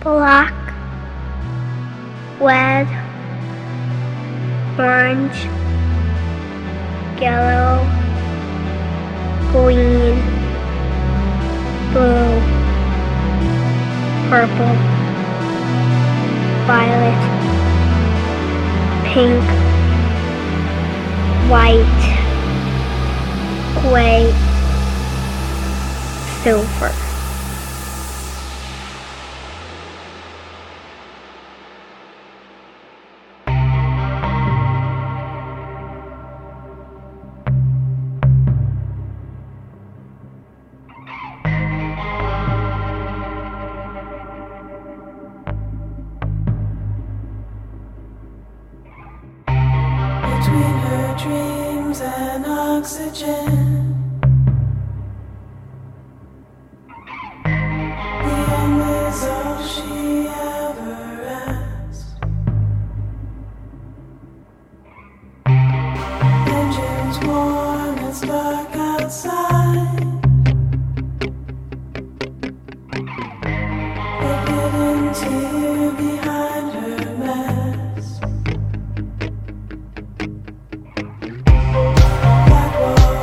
black, red, orange, yellow, green, blue, purple, violet, pink, white, gray, silver. oxygen.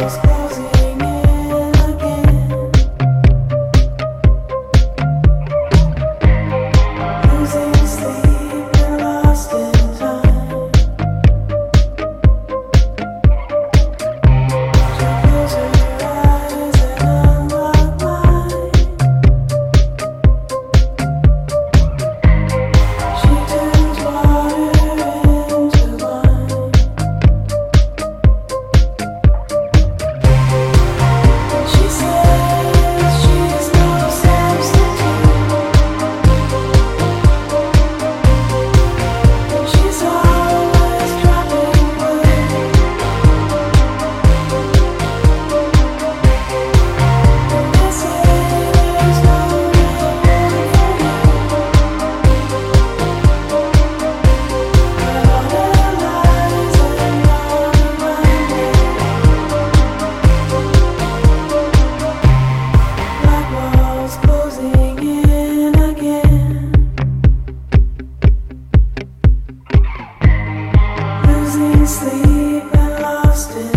Let's go. sleep and lost in